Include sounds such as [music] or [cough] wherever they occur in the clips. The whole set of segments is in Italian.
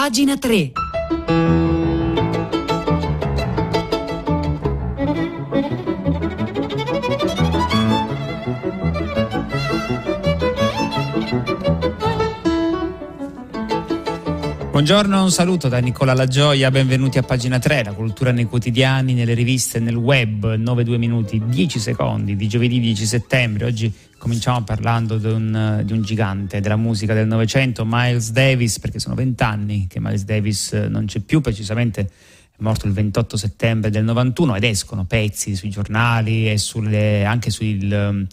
Pagina 3. Buongiorno, un saluto da Nicola Lagioia, benvenuti a pagina 3, la cultura nei quotidiani, nelle riviste, nel web, 9-2 minuti, 10 secondi di giovedì 10 settembre. Oggi cominciamo parlando di un, di un gigante della musica del Novecento, Miles Davis, perché sono vent'anni che Miles Davis non c'è più, precisamente è morto il 28 settembre del 91 ed escono pezzi sui giornali e sulle, anche sul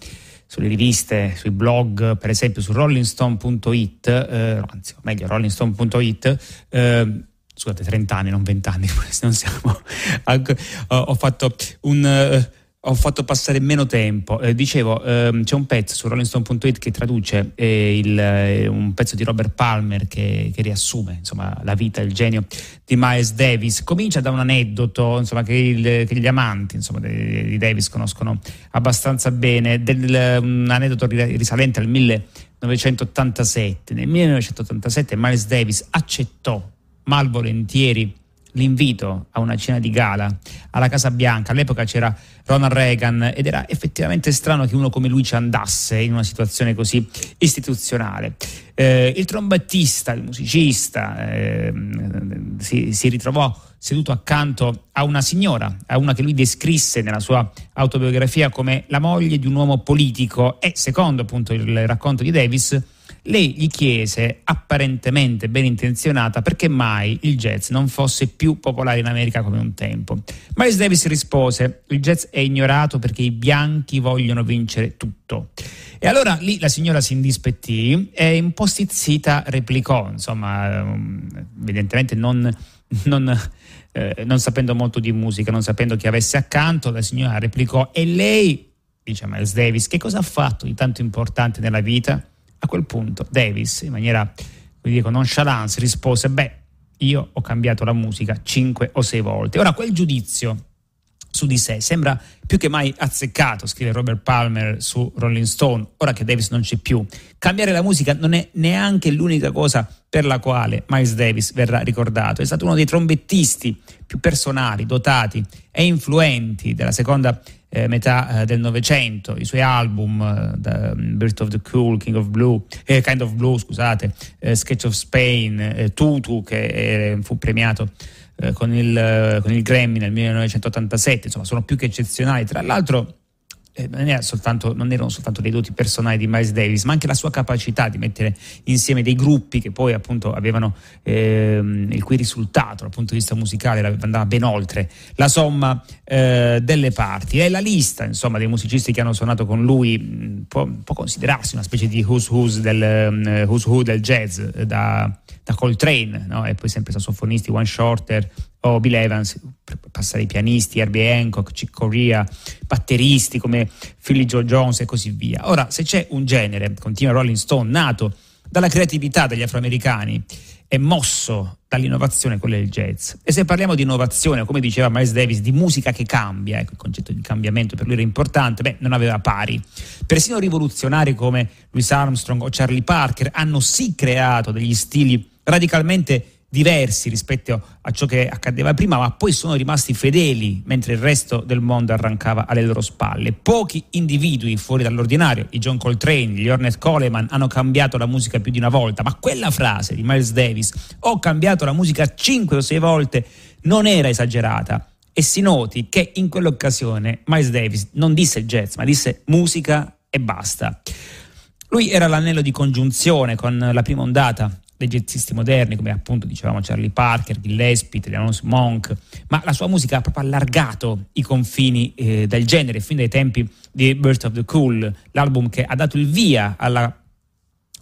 sulle riviste, sui blog, per esempio su rollingstone.it, eh, anzi, meglio rollingstone.it, eh, scusate, 30 anni, non 20 anni, [laughs] non siamo, ho fatto un... Ho fatto passare meno tempo. Eh, dicevo, ehm, c'è un pezzo su rollingstone.it che traduce eh, il, eh, un pezzo di Robert Palmer che, che riassume insomma, la vita il genio di Miles Davis. Comincia da un aneddoto insomma, che, il, che, gli amanti insomma, di, di, Davis conoscono abbastanza bene, del, un aneddoto risalente al 1987. Nel 1987 Miles Davis accettò malvolentieri l'invito a una cena di gala alla Casa Bianca. All'epoca c'era Ronald Reagan ed era effettivamente strano che uno come lui ci andasse in una situazione così istituzionale. Eh, il trombettista, il musicista, eh, si, si ritrovò seduto accanto a una signora, a una che lui descrisse nella sua autobiografia come la moglie di un uomo politico e secondo appunto il racconto di Davis lei gli chiese, apparentemente ben intenzionata, perché mai il jazz non fosse più popolare in America come un tempo. Miles Davis rispose, il jazz è ignorato perché i bianchi vogliono vincere tutto. E allora lì la signora si indispettì e un po' stizzita replicò, insomma, um, evidentemente non, non, eh, non sapendo molto di musica, non sapendo chi avesse accanto, la signora replicò, e lei, dice Miles Davis, che cosa ha fatto di tanto importante nella vita? A quel punto Davis, in maniera come con nonchalance, rispose: Beh, io ho cambiato la musica cinque o sei volte. Ora, quel giudizio su di sé sembra più che mai azzeccato, scrive Robert Palmer su Rolling Stone, ora che Davis non c'è più. Cambiare la musica non è neanche l'unica cosa per la quale Miles Davis verrà ricordato. È stato uno dei trombettisti più personali, dotati e influenti della seconda eh, metà eh, del Novecento, i suoi album, eh, The Birth of the Cool, King of Blue, eh, Kind of Blue, scusate, eh, Sketch of Spain, eh, Tutu che fu premiato con il, con il Grammy nel 1987, insomma sono più che eccezionali. Tra l'altro eh, non, soltanto, non, erano soltanto dei doti personali di Miles Davis, ma anche la sua capacità di mettere insieme dei gruppi che poi appunto avevano ehm, il cui risultato dal punto di vista musicale andava ben oltre la somma eh, delle parti. E la lista insomma, dei musicisti che hanno suonato con lui mh, può, può, considerarsi una specie di who's, who's del, um, who's who del jazz, da, da Coltrane, no? e poi sempre sassofonisti, One Shorter, o Bill Evans, passare ai pianisti, Herbie Hancock, Chick Corea, batteristi come Philly Joe Jones e così via. Ora, se c'è un genere, continua Rolling Stone, nato dalla creatività degli afroamericani e mosso dall'innovazione, quello è il jazz. E se parliamo di innovazione, come diceva Miles Davis, di musica che cambia, ecco il concetto di cambiamento per lui era importante, beh, non aveva pari. Persino rivoluzionari come Louis Armstrong o Charlie Parker hanno sì creato degli stili radicalmente diversi rispetto a ciò che accadeva prima, ma poi sono rimasti fedeli mentre il resto del mondo arrancava alle loro spalle. Pochi individui fuori dall'ordinario, i John Coltrane, gli Ornette Coleman, hanno cambiato la musica più di una volta, ma quella frase di Miles Davis, ho cambiato la musica cinque o sei volte, non era esagerata. E si noti che in quell'occasione Miles Davis non disse jazz, ma disse musica e basta. Lui era l'anello di congiunzione con la prima ondata dei jazzisti moderni, come appunto dicevamo Charlie Parker, Gillespie, Thelonious Monk, ma la sua musica ha proprio allargato i confini eh, del genere fin dai tempi di Birth of the Cool, l'album che ha dato il via alla,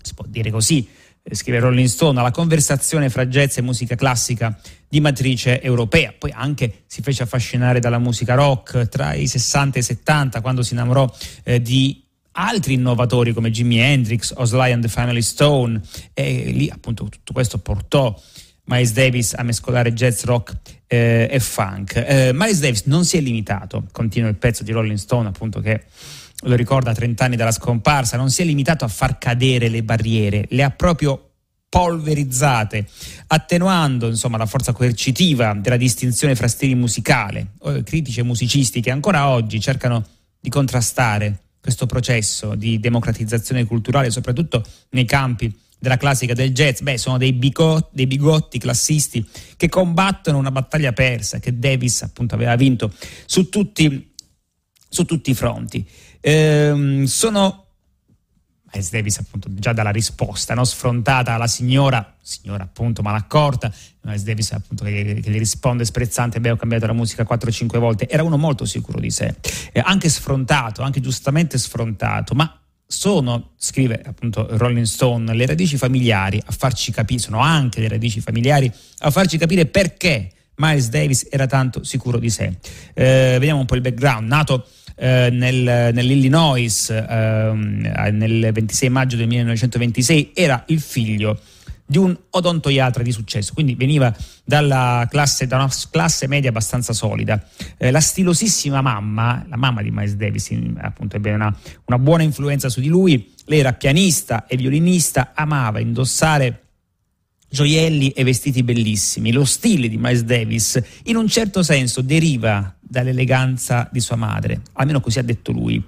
si può dire così, eh, scrive Rolling Stone, alla conversazione fra jazz e musica classica di matrice europea. Poi anche si fece affascinare dalla musica rock tra i 60 e i 70, quando si innamorò eh, di altri innovatori come Jimi Hendrix o Sly and the Family Stone e lì appunto tutto questo portò Miles Davis a mescolare jazz, rock eh, e funk. Eh, Miles Davis non si è limitato, continua il pezzo di Rolling Stone appunto che lo ricorda a 30 anni dalla scomparsa, non si è limitato a far cadere le barriere, le ha proprio polverizzate, attenuando insomma, la forza coercitiva della distinzione fra stili musicali, critici e musicisti che ancora oggi cercano di contrastare questo processo di democratizzazione culturale, soprattutto nei campi della classica del jazz, beh, sono dei, bigotti, dei bigotti classisti che combattono una battaglia persa che Davis appunto aveva vinto su tutti, su tutti i fronti. Ehm, sono Miles Davis appunto già dalla risposta no? sfrontata alla signora, signora appunto malaccorta, Miles Davis appunto che, che gli risponde sprezzante, beh ho cambiato la musica 4-5 volte, era uno molto sicuro di sé, eh, anche sfrontato, anche giustamente sfrontato, ma sono, scrive appunto Rolling Stone, le radici familiari a farci capire, sono anche le radici familiari a farci capire perché Miles Davis era tanto sicuro di sé. Eh, vediamo un po' il background, nato eh, nel, nell'Illinois eh, nel 26 maggio del 1926, era il figlio di un odontoiatra di successo, quindi veniva classe, da una classe media abbastanza solida. Eh, la stilosissima mamma, la mamma di Miles Davis, appunto ebbe una, una buona influenza su di lui, lei era pianista e violinista, amava indossare gioielli e vestiti bellissimi. Lo stile di Miles Davis in un certo senso deriva dall'eleganza di sua madre, almeno così ha detto lui.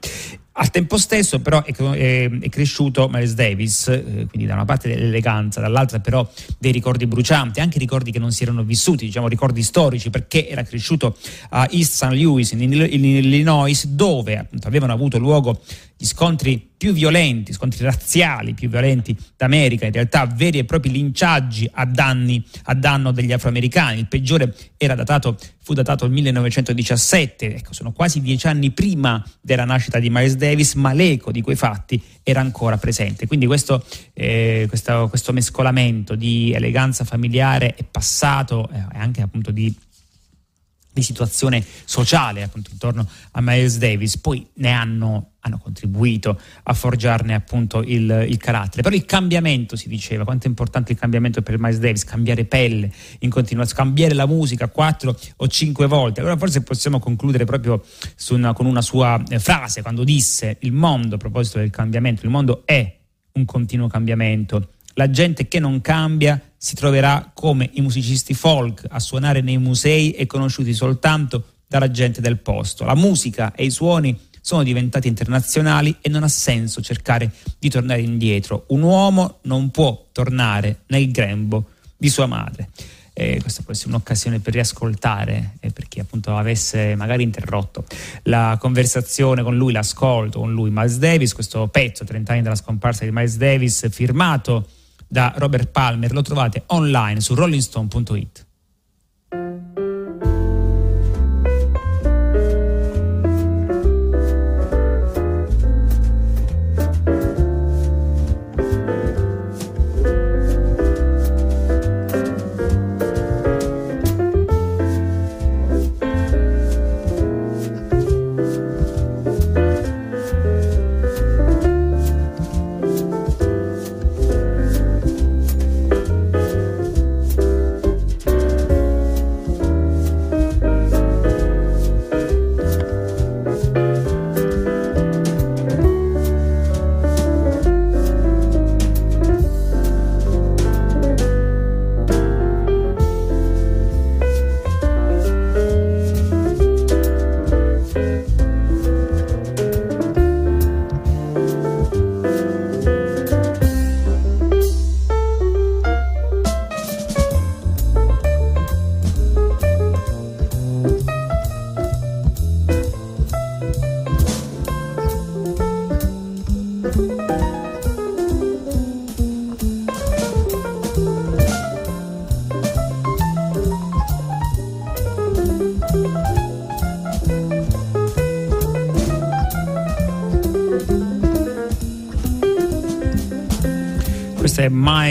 Al tempo stesso però è, è, è cresciuto Miles Davis, eh, quindi da una parte dell'eleganza, dall'altra però dei ricordi brucianti, anche ricordi che non si erano vissuti, diciamo ricordi storici, perché era cresciuto a East St. Louis in, in Illinois, dove appunto, avevano avuto luogo gli scontri più violenti, scontri razziali più violenti d'America, in realtà veri e propri linciaggi a, danni, a danno degli afroamericani. Il peggiore datato, fu datato nel 1917, ecco, sono quasi dieci anni prima della nascita di Miles Davis, ma l'eco di quei fatti era ancora presente. Quindi questo, eh, questo, questo mescolamento di eleganza familiare e passato eh, e anche appunto di di situazione sociale appunto intorno a Miles Davis, poi ne hanno, hanno contribuito a forgiarne appunto il, il, carattere. Però il cambiamento si diceva, quanto è importante il cambiamento per Miles Davis, cambiare pelle in continuazione, cambiare la musica quattro o cinque volte. Allora forse possiamo concludere proprio una, con una sua eh, frase, quando disse il mondo, a proposito del cambiamento, il mondo è un continuo cambiamento la gente che non cambia si troverà come i musicisti folk a suonare nei musei e conosciuti soltanto dalla gente del posto. La musica e i suoni sono diventati internazionali e non ha senso cercare di tornare indietro. Un uomo non può tornare nel grembo di sua madre. E questa può essere un'occasione per riascoltare e per chi appunto avesse magari interrotto la conversazione con lui, l'ascolto con lui, Miles Davis, questo pezzo, 30 anni dalla scomparsa di Miles Davis, firmato da Robert Palmer, lo trovate online su rollingstone.it.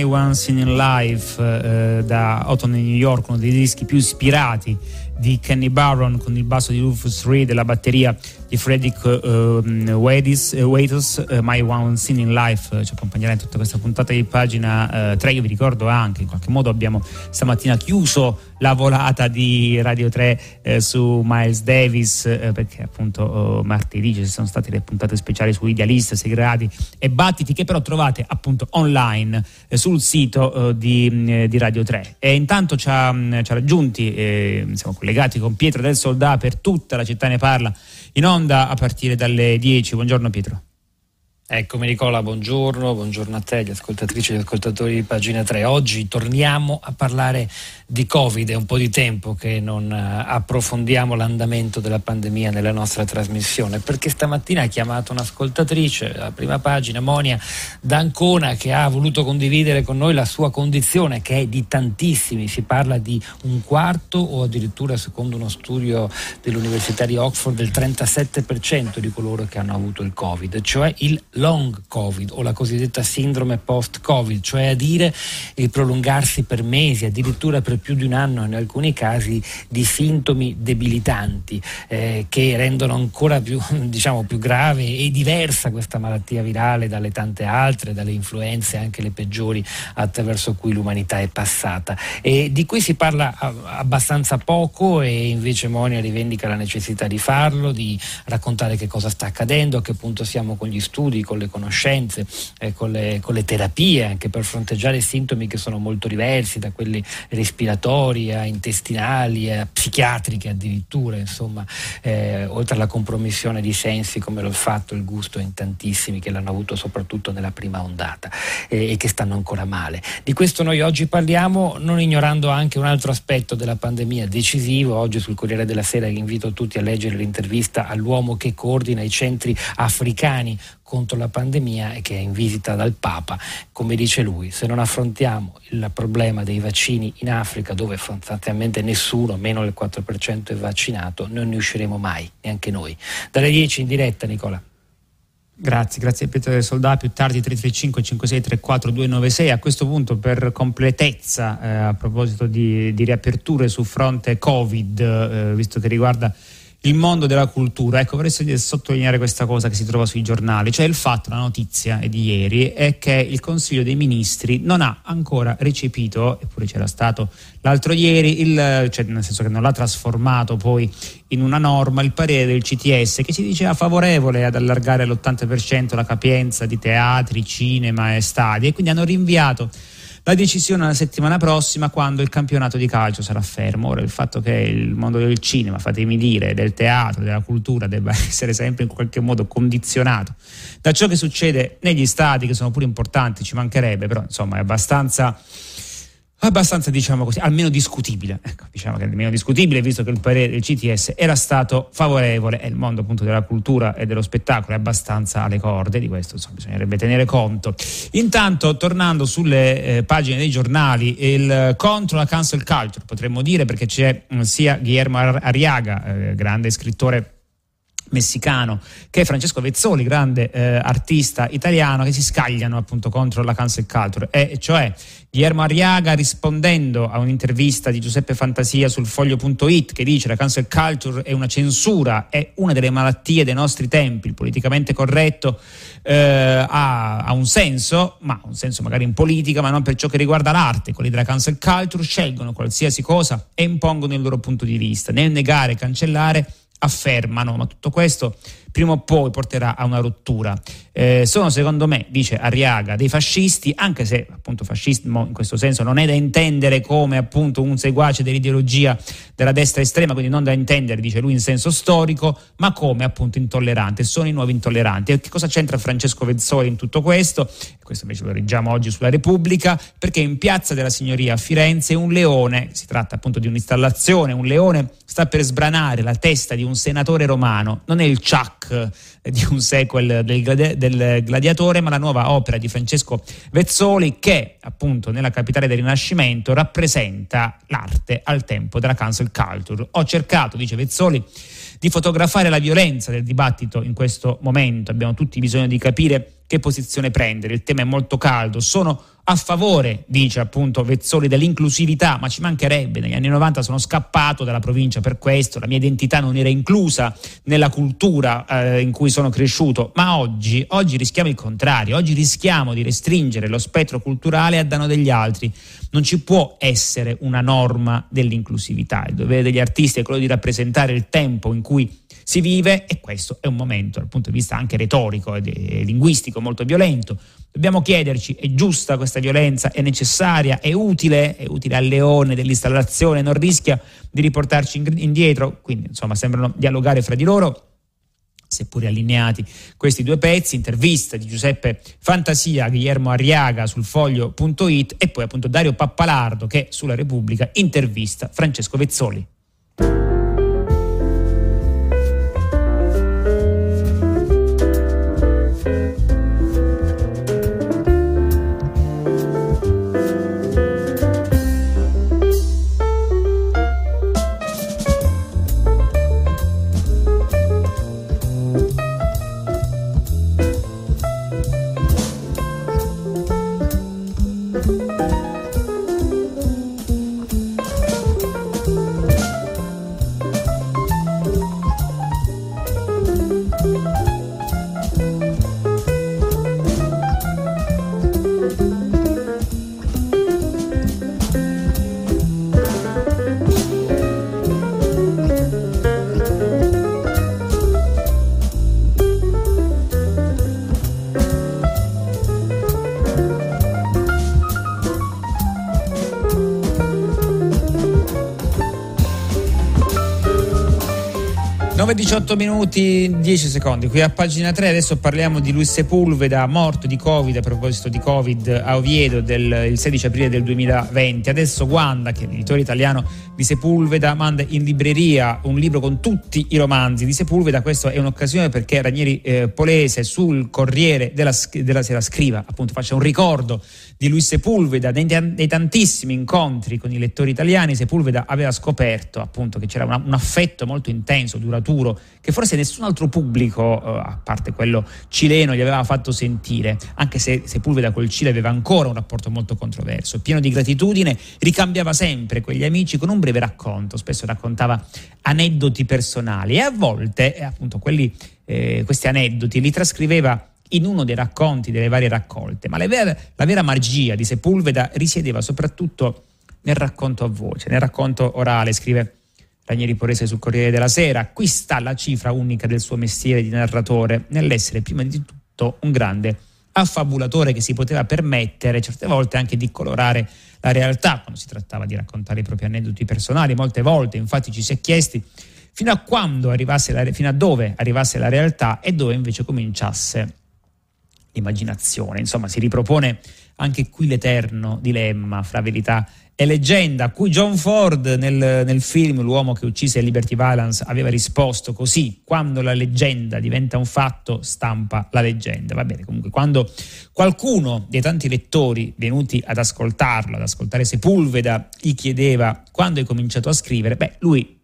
Questa Once in Life eh, da Autumn in New York, uno dei dischi più ispirati di Kenny Barron con il basso di Rufus Reed e la batteria di Frederick uh, Waitus, uh, My One Scene in Life, ci accompagnerà in tutta questa puntata di pagina uh, 3. Io vi ricordo anche, in qualche modo abbiamo stamattina chiuso la volata di Radio 3 eh, su Miles Davis eh, perché appunto oh, martedì ci sono state le puntate speciali su Idealist, Segrati e Battiti che però trovate appunto online eh, sul sito eh, di, mm, di, Radio 3 e intanto ci ha, mm, ci ha raggiunti eh, siamo collegati con Pietro del Soldà per tutta la città ne parla in onda a partire dalle 10 buongiorno Pietro Eccomi Nicola, buongiorno, buongiorno a te, gli ascoltatrici e gli ascoltatori di pagina 3. Oggi torniamo a parlare di Covid, è un po' di tempo che non uh, approfondiamo l'andamento della pandemia nella nostra trasmissione, perché stamattina ha chiamato un'ascoltatrice, la prima pagina, Monia D'Ancona, che ha voluto condividere con noi la sua condizione, che è di tantissimi, si parla di un quarto o addirittura secondo uno studio dell'Università di Oxford del 37% di coloro che hanno avuto il Covid, cioè il long Covid o la cosiddetta sindrome post-Covid, cioè a dire il prolungarsi per mesi, addirittura per più di un anno in alcuni casi di sintomi debilitanti eh, che rendono ancora più, [laughs] diciamo, più grave e diversa questa malattia virale dalle tante altre, dalle influenze anche le peggiori attraverso cui l'umanità è passata. E di cui si parla abbastanza poco e invece Monia rivendica la necessità di farlo, di raccontare che cosa sta accadendo, a che punto siamo con gli studi, con le conoscenze, eh, con, le, con, le, terapie, anche per fronteggiare sintomi che sono molto diversi, da quelli respiratori a intestinali a psichiatriche addirittura, insomma, eh, oltre alla compromissione di sensi come l'olfatto e il gusto in tantissimi che l'hanno avuto soprattutto nella prima ondata eh, e che stanno ancora male. Di questo noi oggi parliamo, non ignorando anche un altro aspetto della pandemia decisivo. Oggi sul Corriere della Sera invito tutti a leggere l'intervista all'uomo che coordina i centri africani contro la pandemia e che è in visita dal Papa, come dice lui, se non affrontiamo il problema dei vaccini in Africa dove sostanzialmente nessuno, meno del 4% è vaccinato, non ne usciremo mai, neanche noi. Dalle 10 in diretta Nicola. Grazie, grazie a Pietro del Soldà, più tardi 335 5634 296. A questo punto per completezza, eh, a proposito di, di, riaperture su fronte Covid, eh, visto che riguarda il mondo della cultura. Ecco, vorrei sottolineare questa cosa che si trova sui giornali, cioè il fatto, la notizia di ieri, è che il Consiglio dei Ministri non ha ancora recepito, eppure c'era stato l'altro ieri, il, cioè nel senso che non l'ha trasformato poi in una norma, il parere del CTS che si diceva favorevole ad allargare all'80% la capienza di teatri, cinema e stadi e quindi hanno rinviato la decisione la settimana prossima quando il campionato di calcio sarà fermo. Ora il fatto che il mondo del cinema, fatemi dire, del teatro, della cultura debba [laughs] essere sempre in qualche modo condizionato da ciò che succede negli stati che sono pure importanti, ci mancherebbe, però insomma è abbastanza abbastanza diciamo così, almeno discutibile, ecco, diciamo che almeno discutibile visto che il parere del CTS era stato favorevole e il mondo appunto della cultura e dello spettacolo è abbastanza alle corde, di questo insomma, bisognerebbe tenere conto. Intanto tornando sulle eh, pagine dei giornali, il contro la cancel culture potremmo dire perché c'è mh, mm, sia Guillermo Arriaga, eh, grande scrittore messicano che è Francesco Vezzoli, grande eh, artista italiano che si scagliano appunto contro la cancel culture. E cioè Guillermo Arriaga rispondendo a un'intervista di Giuseppe Fantasia sul foglio.it che dice la cancel culture è una censura, è una delle malattie dei nostri tempi, il politicamente corretto eh, ha, ha, un senso, ma un senso magari in politica, ma non per ciò che riguarda l'arte, quelli della cancel culture scelgono qualsiasi cosa e impongono il loro punto di vista, nel negare cancellare affermano, ma tutto questo prima o poi porterà a una rottura. Eh, sono secondo me, dice Arriaga, dei fascisti, anche se appunto fascismo in questo senso non è da intendere come appunto un seguace dell'ideologia della destra estrema, quindi non da intendere, dice lui, in senso storico, ma come appunto intollerante. Sono i nuovi intolleranti. E che cosa c'entra Francesco Vezzoli in tutto questo? Questo invece lo leggiamo oggi sulla Repubblica, perché in Piazza della Signoria a Firenze un leone, si tratta appunto di un'installazione, un leone sta per sbranare la testa di un senatore romano, non è il Chuck eh, di un sequel del, del, Gladiatore, ma la nuova opera di Francesco Vezzoli che appunto nella capitale del Rinascimento rappresenta l'arte al tempo della cancel culture. Ho cercato, dice Vezzoli, di fotografare la violenza del dibattito in questo momento, abbiamo tutti bisogno di capire che posizione prendere, il tema è molto caldo, sono a favore, dice appunto Vezzoli, dell'inclusività, ma ci mancherebbe, negli anni 90 sono scappato dalla provincia per questo, la mia identità non era inclusa nella cultura eh, in cui sono cresciuto, ma oggi, oggi rischiamo il contrario, oggi rischiamo di restringere lo spettro culturale a danno degli altri. Non ci può essere una norma dell'inclusività, il dovere degli artisti è quello di rappresentare il tempo in cui si vive e questo è un momento dal punto di vista anche retorico e linguistico molto violento. Dobbiamo chiederci, è giusta questa violenza? È necessaria? È utile? È utile al leone dell'installazione? Non rischia di riportarci indietro? Quindi insomma sembrano dialogare fra di loro seppure allineati questi due pezzi, intervista di Giuseppe Fantasia Guillermo Arriaga sul foglio.it e poi appunto Dario Pappalardo che sulla Repubblica intervista Francesco Vezzoli. 9-18 minuti, 10 secondi. Qui a pagina 3 adesso parliamo di Luis Sepulveda, morto di Covid, a proposito di Covid, a Oviedo del, il 16 aprile del 2020. Adesso Wanda, che è l'editore italiano di Sepulveda, manda in libreria un libro con tutti i romanzi di Sepulveda. Questa è un'occasione perché Ranieri eh, Polese sul Corriere della, della Sera scriva, appunto, faccia un ricordo di Luis Sepulveda, dei, dei, tantissimi incontri con i lettori italiani, Sepulveda aveva scoperto appunto che c'era una, un affetto molto intenso, duraturo, che forse nessun altro pubblico, eh, a parte quello cileno, gli aveva fatto sentire, anche se Sepulveda col Cile aveva ancora un rapporto molto controverso, pieno di gratitudine, ricambiava sempre quegli amici con un breve racconto, spesso raccontava aneddoti personali e a volte, eh, appunto, quelli, eh, questi aneddoti li trascriveva in uno dei racconti delle varie raccolte, ma la vera, la vera magia di Sepulveda risiedeva soprattutto nel racconto a voce, nel racconto orale, scrive Ranieri Porese sul Corriere della Sera. Qui sta la cifra unica del suo mestiere di narratore, nell'essere prima di tutto un grande affabulatore che si poteva permettere certe volte anche di colorare la realtà quando si trattava di raccontare i propri aneddoti personali. Molte volte infatti ci si è chiesti fino a arrivasse la, fino a dove arrivasse la realtà e dove invece cominciasse immaginazione. Insomma, si ripropone anche qui l'eterno dilemma fra verità e leggenda, a cui John Ford nel, nel, film L'uomo che uccise Liberty Valance aveva risposto così, quando la leggenda diventa un fatto, stampa la leggenda. Va bene, comunque, quando qualcuno dei tanti lettori venuti ad ascoltarlo, ad ascoltare Sepulveda, gli chiedeva quando hai cominciato a scrivere, beh, lui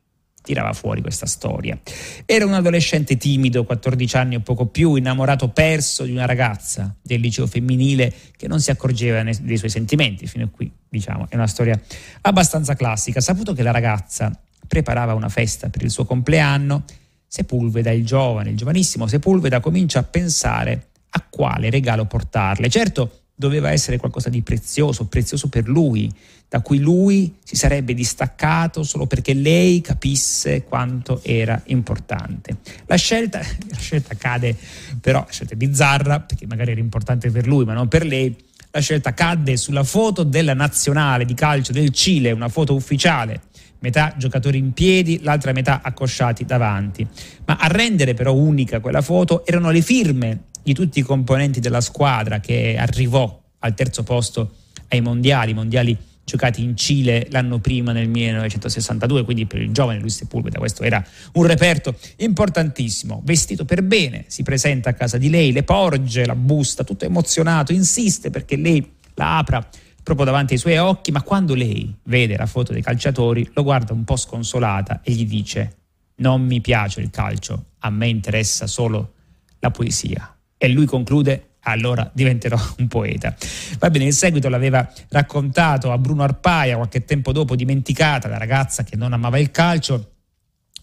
tirava fuori questa storia. Era un adolescente timido, 14 anni o poco più, innamorato perso di una ragazza del liceo femminile che non si accorgeva dei suoi sentimenti. Fino a qui, diciamo, è una storia abbastanza classica. Saputo che la ragazza preparava una festa per il suo compleanno, Sepulveda, il giovane, il giovanissimo Sepulveda, comincia a pensare a quale regalo portarle. Certo, doveva essere qualcosa di prezioso, prezioso per lui, da cui lui si sarebbe distaccato solo perché lei capisse quanto era importante. La scelta, [laughs] la scelta cade, però, la scelta è bizzarra, perché magari era importante per lui, ma non per lei. La scelta cadde sulla foto della nazionale di calcio del Cile, una foto ufficiale, metà giocatori in piedi, l'altra metà accosciati davanti. Ma a rendere però unica quella foto erano le firme di tutti i componenti della squadra che arrivò al terzo posto ai mondiali, mondiali giocati in Cile l'anno prima nel 1962, quindi per il giovane Luis Sepulveda questo era un reperto importantissimo. Vestito per bene, si presenta a casa di lei, le porge la busta, tutto emozionato, insiste perché lei la apra proprio davanti ai suoi occhi, ma quando lei vede la foto dei calciatori lo guarda un po' sconsolata e gli dice non mi piace il calcio, a me interessa solo la poesia. E lui conclude allora diventerò un poeta. Va bene, in seguito l'aveva raccontato a Bruno Arpaia, qualche tempo dopo dimenticata, la ragazza che non amava il calcio,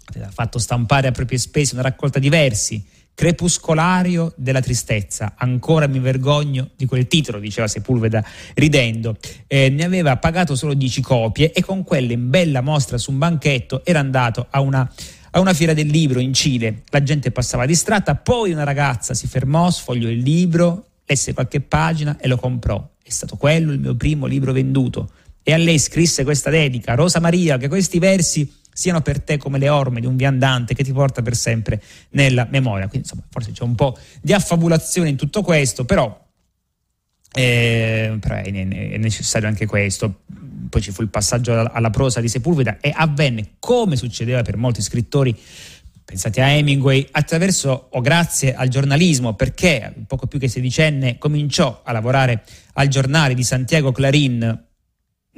aveva fatto stampare a proprie spese una raccolta di versi, Crepuscolario della tristezza, ancora mi vergogno di quel titolo, diceva Sepulveda ridendo. Eh, ne aveva pagato solo 10 copie e con quelle in bella mostra su un banchetto era andato a una a una fiera del libro in Cile. La gente passava distratta, poi una ragazza si fermò, sfogliò il libro, lesse qualche pagina e lo comprò. È stato quello il mio primo libro venduto. E a lei scrisse questa dedica, Rosa Maria, che questi versi siano per te come le orme di un viandante che ti porta per sempre nella memoria. Quindi insomma, forse c'è un po' di affabulazione in tutto questo, però, eh, è necessario anche questo poi ci fu il passaggio alla prosa di Sepulveda e avvenne, come succedeva per molti scrittori, pensate a Hemingway, attraverso o grazie al giornalismo, perché poco più che sedicenne cominciò a lavorare al giornale di Santiago Clarín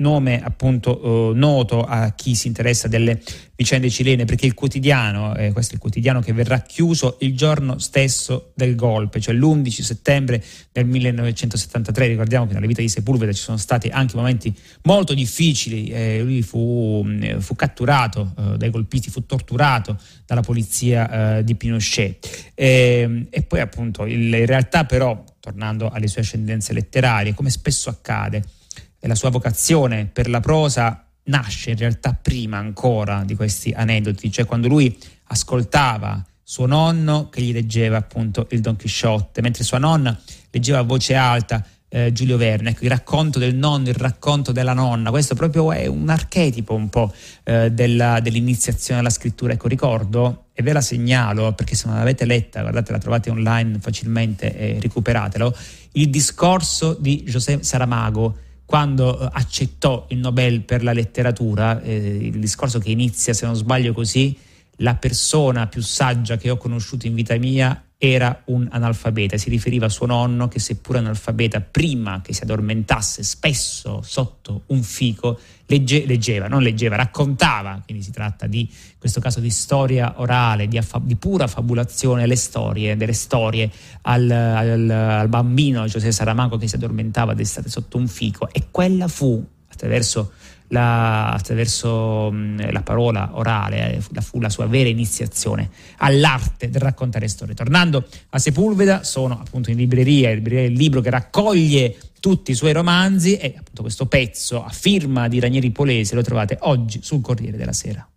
nome appunto eh, noto a chi si interessa delle vicende cilene perché il quotidiano, eh, questo è il quotidiano che verrà chiuso il giorno stesso del golpe, cioè l'11 settembre del 1973, ricordiamo che nella vita di Sepulveda ci sono stati anche momenti molto difficili, eh, lui fu, mm, fu catturato eh, dai golpisti, fu torturato dalla polizia eh, di Pinochet. Ehm, e poi appunto il, in realtà però, tornando alle sue ascendenze letterarie, come spesso accade, e la sua vocazione per la prosa nasce in realtà prima ancora di questi aneddoti, cioè quando lui ascoltava suo nonno che gli leggeva appunto il Don Chisciotte, mentre sua nonna leggeva a voce alta eh, Giulio Verne, ecco, il racconto del nonno, il racconto della nonna, questo proprio è un archetipo un po' eh, della, dell'iniziazione alla scrittura, ecco ricordo e ve la segnalo perché se non l'avete letta, guardate la trovate online facilmente e recuperatelo, il discorso di José Saramago quando eh, accettò il Nobel per la letteratura, eh, il discorso che inizia, se non sbaglio così, la persona più saggia che ho conosciuto in vita mia era un analfabeta, si riferiva a suo nonno che seppur analfabeta prima che si addormentasse spesso sotto un fico legge, leggeva, non leggeva, raccontava, quindi si tratta di questo caso di storia orale, di, affa, di pura fabulazione, le storie, delle storie al, al, al bambino Giuseppe Saramago che si addormentava d'estate sotto un fico. E quella fu attraverso la, attraverso la parola orale, eh, la, fu la sua vera iniziazione all'arte del raccontare storie. Tornando a Sepulveda, sono appunto in libreria il libro che raccoglie tutti i suoi romanzi e appunto questo pezzo a firma di Ranieri Polese lo trovate oggi sul Corriere della Sera.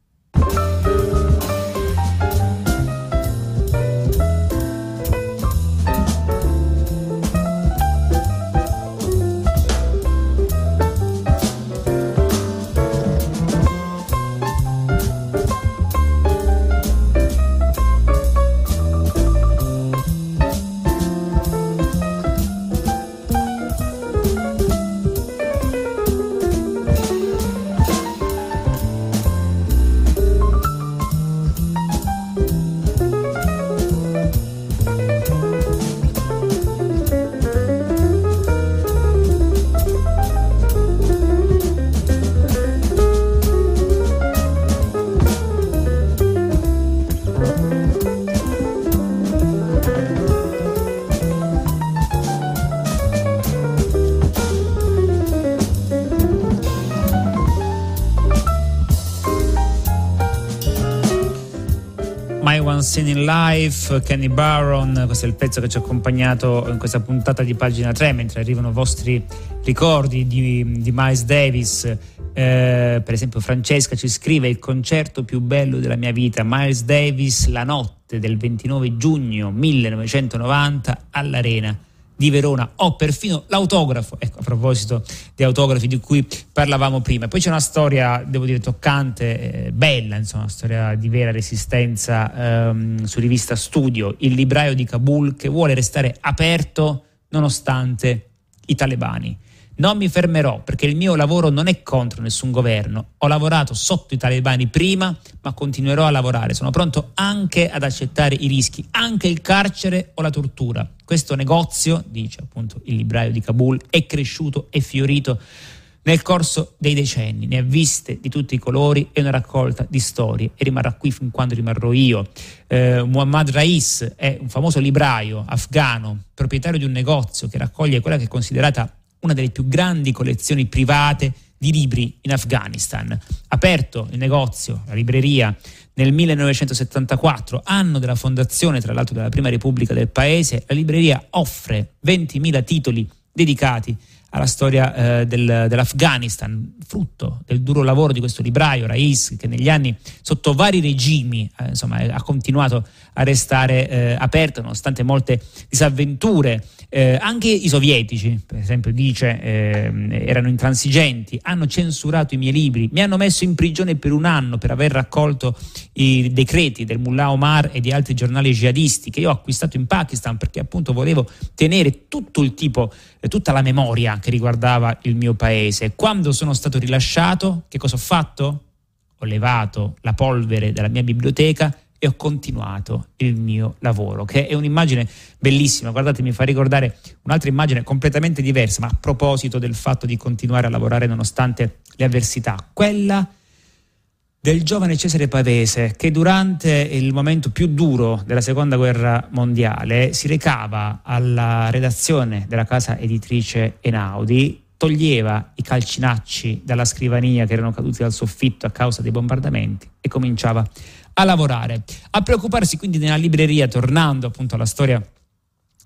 Scene in Life, Kenny Barron, questo è il pezzo che ci ha accompagnato in questa puntata di pagina 3, mentre arrivano i vostri ricordi di, di Miles Davis. Eh, per esempio Francesca ci scrive il concerto più bello della mia vita, Miles Davis, la notte del 29 giugno 1990 all'Arena di Verona o perfino l'autografo, ecco a proposito di autografi di cui parlavamo prima. Poi c'è una storia, devo dire, toccante, eh, bella, insomma, una storia di vera resistenza ehm, su rivista Studio, il libraio di Kabul che vuole restare aperto nonostante i talebani. Non mi fermerò perché il mio lavoro non è contro nessun governo. Ho lavorato sotto i talebani prima, ma continuerò a lavorare. Sono pronto anche ad accettare i rischi, anche il carcere o la tortura. Questo negozio, dice appunto il libraio di Kabul, è cresciuto e fiorito nel corso dei decenni, ne ha viste di tutti i colori e una raccolta di storie e rimarrà qui fin quando rimarrò io. Eh, Muhammad Rais è un famoso libraio afgano, proprietario di un negozio che raccoglie quella che è considerata una delle più grandi collezioni private di libri in Afghanistan. Aperto il negozio, la libreria, nel 1974, anno della fondazione tra l'altro della prima repubblica del paese, la libreria offre 20.000 titoli dedicati alla storia eh, del, dell'Afghanistan, frutto del duro lavoro di questo libraio Rais, che negli anni, sotto vari regimi, eh, insomma, ha continuato a restare eh, aperto nonostante molte disavventure. Eh, anche i sovietici, per esempio, dice, ehm, erano intransigenti, hanno censurato i miei libri, mi hanno messo in prigione per un anno per aver raccolto i decreti del Mullah Omar e di altri giornali jihadisti che io ho acquistato in Pakistan perché appunto volevo tenere tutto il tipo, eh, tutta la memoria che riguardava il mio paese. Quando sono stato rilasciato, che cosa ho fatto? Ho levato la polvere dalla mia biblioteca e ho continuato il mio lavoro, che è un'immagine bellissima. Guardate, mi fa ricordare un'altra immagine completamente diversa, ma a proposito del fatto di continuare a lavorare nonostante le avversità, quella del giovane Cesare Pavese che durante il momento più duro della seconda guerra mondiale si recava alla redazione della casa editrice Enaudi, toglieva i calcinacci dalla scrivania che erano caduti dal soffitto a causa dei bombardamenti e cominciava a lavorare. A preoccuparsi quindi nella libreria, tornando appunto alla storia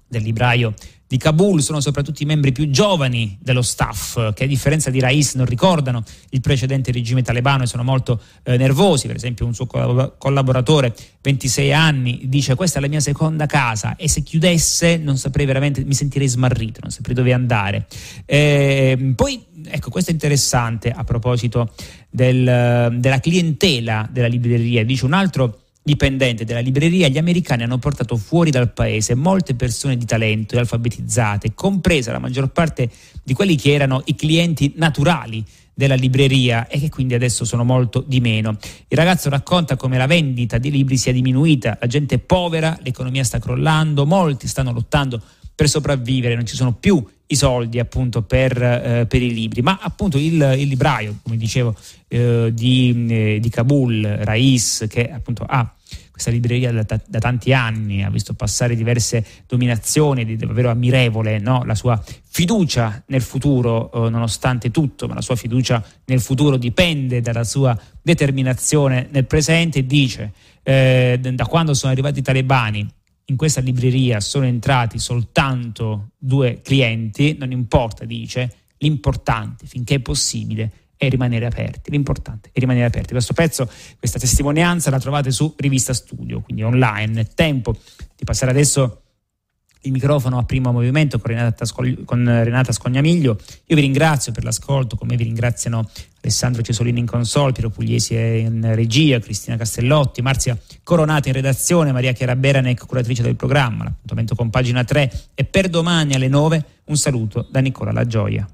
del libraio di Kabul sono soprattutto i membri più giovani dello staff, che a differenza di Rais non ricordano il precedente regime talebano e sono molto eh, nervosi. Per esempio, un suo collaboratore, 26 anni, dice: Questa è la mia seconda casa e se chiudesse non saprei veramente, mi sentirei smarrito, non saprei dove andare. Eh, poi, ecco, questo è interessante a proposito del, della clientela della libreria. Dice un altro dipendente della libreria, gli americani hanno portato fuori dal paese molte persone di talento e alfabetizzate, compresa la maggior parte di quelli che erano i clienti naturali della libreria e che quindi adesso sono molto di meno. Il ragazzo racconta come la vendita di libri sia diminuita, la gente è povera, l'economia sta crollando, molti stanno lottando per sopravvivere, non ci sono più i soldi appunto per, eh, per i libri, ma appunto il, il libraio, come dicevo, eh, di, eh, di Kabul, Rais, che appunto ha questa libreria da, da, tanti anni, ha visto passare diverse dominazioni, è davvero ammirevole no? la sua fiducia nel futuro, eh, nonostante tutto, ma la sua fiducia nel futuro dipende dalla sua determinazione nel presente, dice eh, da quando sono arrivati i talebani in questa libreria sono entrati soltanto due clienti, non importa, dice, l'importante finché è possibile è rimanere aperti. L'importante è rimanere aperti. Questo pezzo, questa testimonianza la trovate su Rivista Studio, quindi online. È tempo di passare adesso il microfono a primo movimento con Renata, con Renata Scognamiglio. Io vi ringrazio per l'ascolto, come vi ringraziano Alessandro Cesolini in console, Piero Pugliesi in regia, Cristina Castellotti, Marzia Coronata in redazione, Maria Chiara Beranec, curatrice del programma. L'appuntamento con pagina 3 e per domani alle 9 un saluto da Nicola La Gioia.